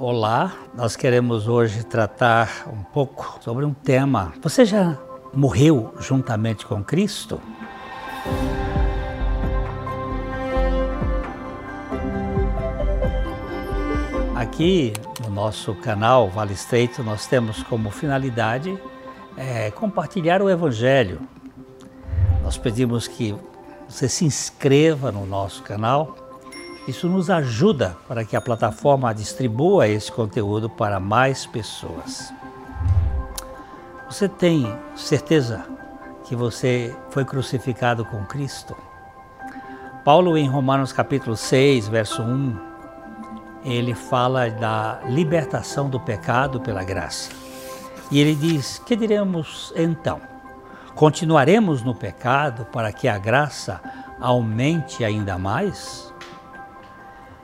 Olá, nós queremos hoje tratar um pouco sobre um tema. Você já morreu juntamente com Cristo? Aqui no nosso canal Vale Estreito, nós temos como finalidade é, compartilhar o Evangelho. Nós pedimos que você se inscreva no nosso canal isso nos ajuda para que a plataforma distribua esse conteúdo para mais pessoas. Você tem certeza que você foi crucificado com Cristo? Paulo, em Romanos capítulo 6, verso 1, ele fala da libertação do pecado pela graça. E ele diz: Que diremos então? Continuaremos no pecado para que a graça aumente ainda mais?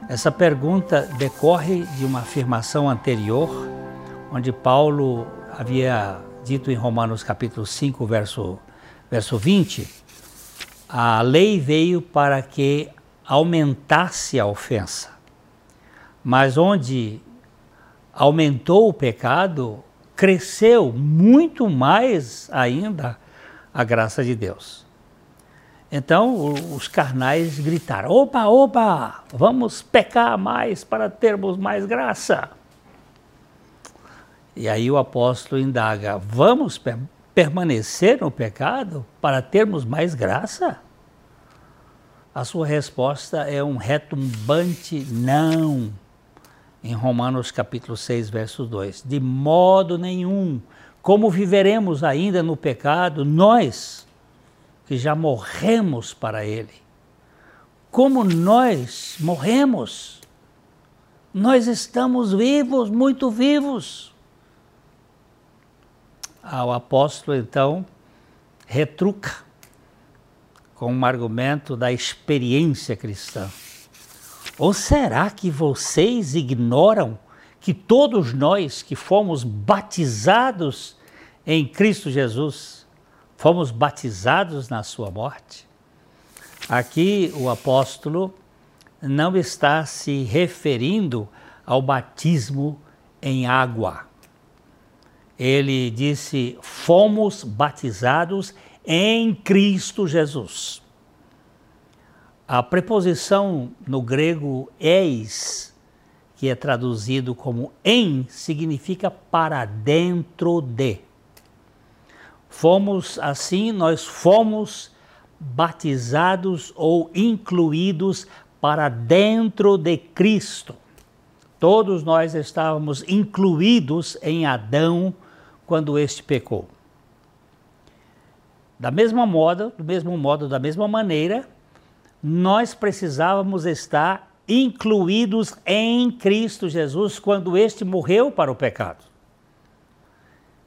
Essa pergunta decorre de uma afirmação anterior, onde Paulo havia dito em Romanos capítulo 5, verso, verso 20, a lei veio para que aumentasse a ofensa. Mas onde aumentou o pecado, cresceu muito mais ainda a graça de Deus. Então os carnais gritaram: opa, opa, vamos pecar mais para termos mais graça. E aí o apóstolo indaga: vamos permanecer no pecado para termos mais graça? A sua resposta é um retumbante não. Em Romanos capítulo 6, verso 2. De modo nenhum. Como viveremos ainda no pecado, nós, que já morremos para Ele. Como nós morremos, nós estamos vivos, muito vivos. O apóstolo então retruca com um argumento da experiência cristã. Ou será que vocês ignoram que todos nós que fomos batizados em Cristo Jesus fomos batizados na sua morte. Aqui o apóstolo não está se referindo ao batismo em água. Ele disse: fomos batizados em Cristo Jesus. A preposição no grego eis, que é traduzido como em, significa para dentro de. Fomos assim, nós fomos batizados ou incluídos para dentro de Cristo. Todos nós estávamos incluídos em Adão quando este pecou. Da mesma modo, do mesmo modo, da mesma maneira, nós precisávamos estar incluídos em Cristo Jesus quando este morreu para o pecado.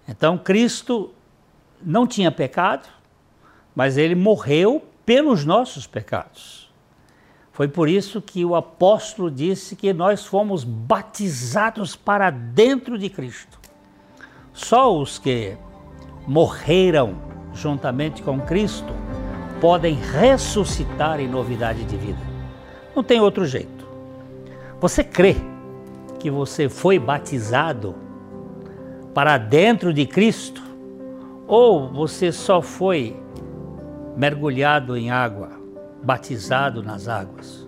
Então Cristo não tinha pecado, mas ele morreu pelos nossos pecados. Foi por isso que o apóstolo disse que nós fomos batizados para dentro de Cristo. Só os que morreram juntamente com Cristo podem ressuscitar em novidade de vida. Não tem outro jeito. Você crê que você foi batizado para dentro de Cristo? Ou você só foi mergulhado em água, batizado nas águas.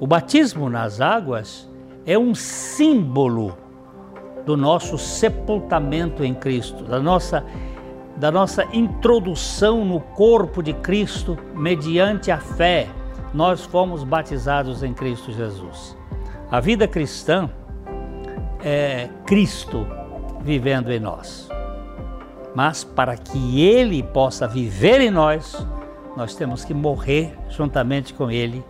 O batismo nas águas é um símbolo do nosso sepultamento em Cristo, da nossa, da nossa introdução no corpo de Cristo mediante a fé. Nós fomos batizados em Cristo Jesus. A vida cristã é Cristo vivendo em nós. Mas para que Ele possa viver em nós, nós temos que morrer juntamente com Ele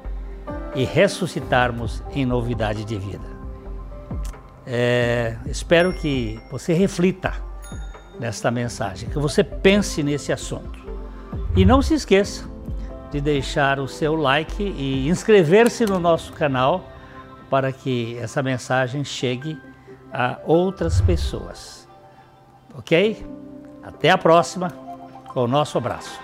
e ressuscitarmos em novidade de vida. É, espero que você reflita nesta mensagem, que você pense nesse assunto. E não se esqueça de deixar o seu like e inscrever-se no nosso canal para que essa mensagem chegue a outras pessoas. Ok? Até a próxima com o nosso abraço.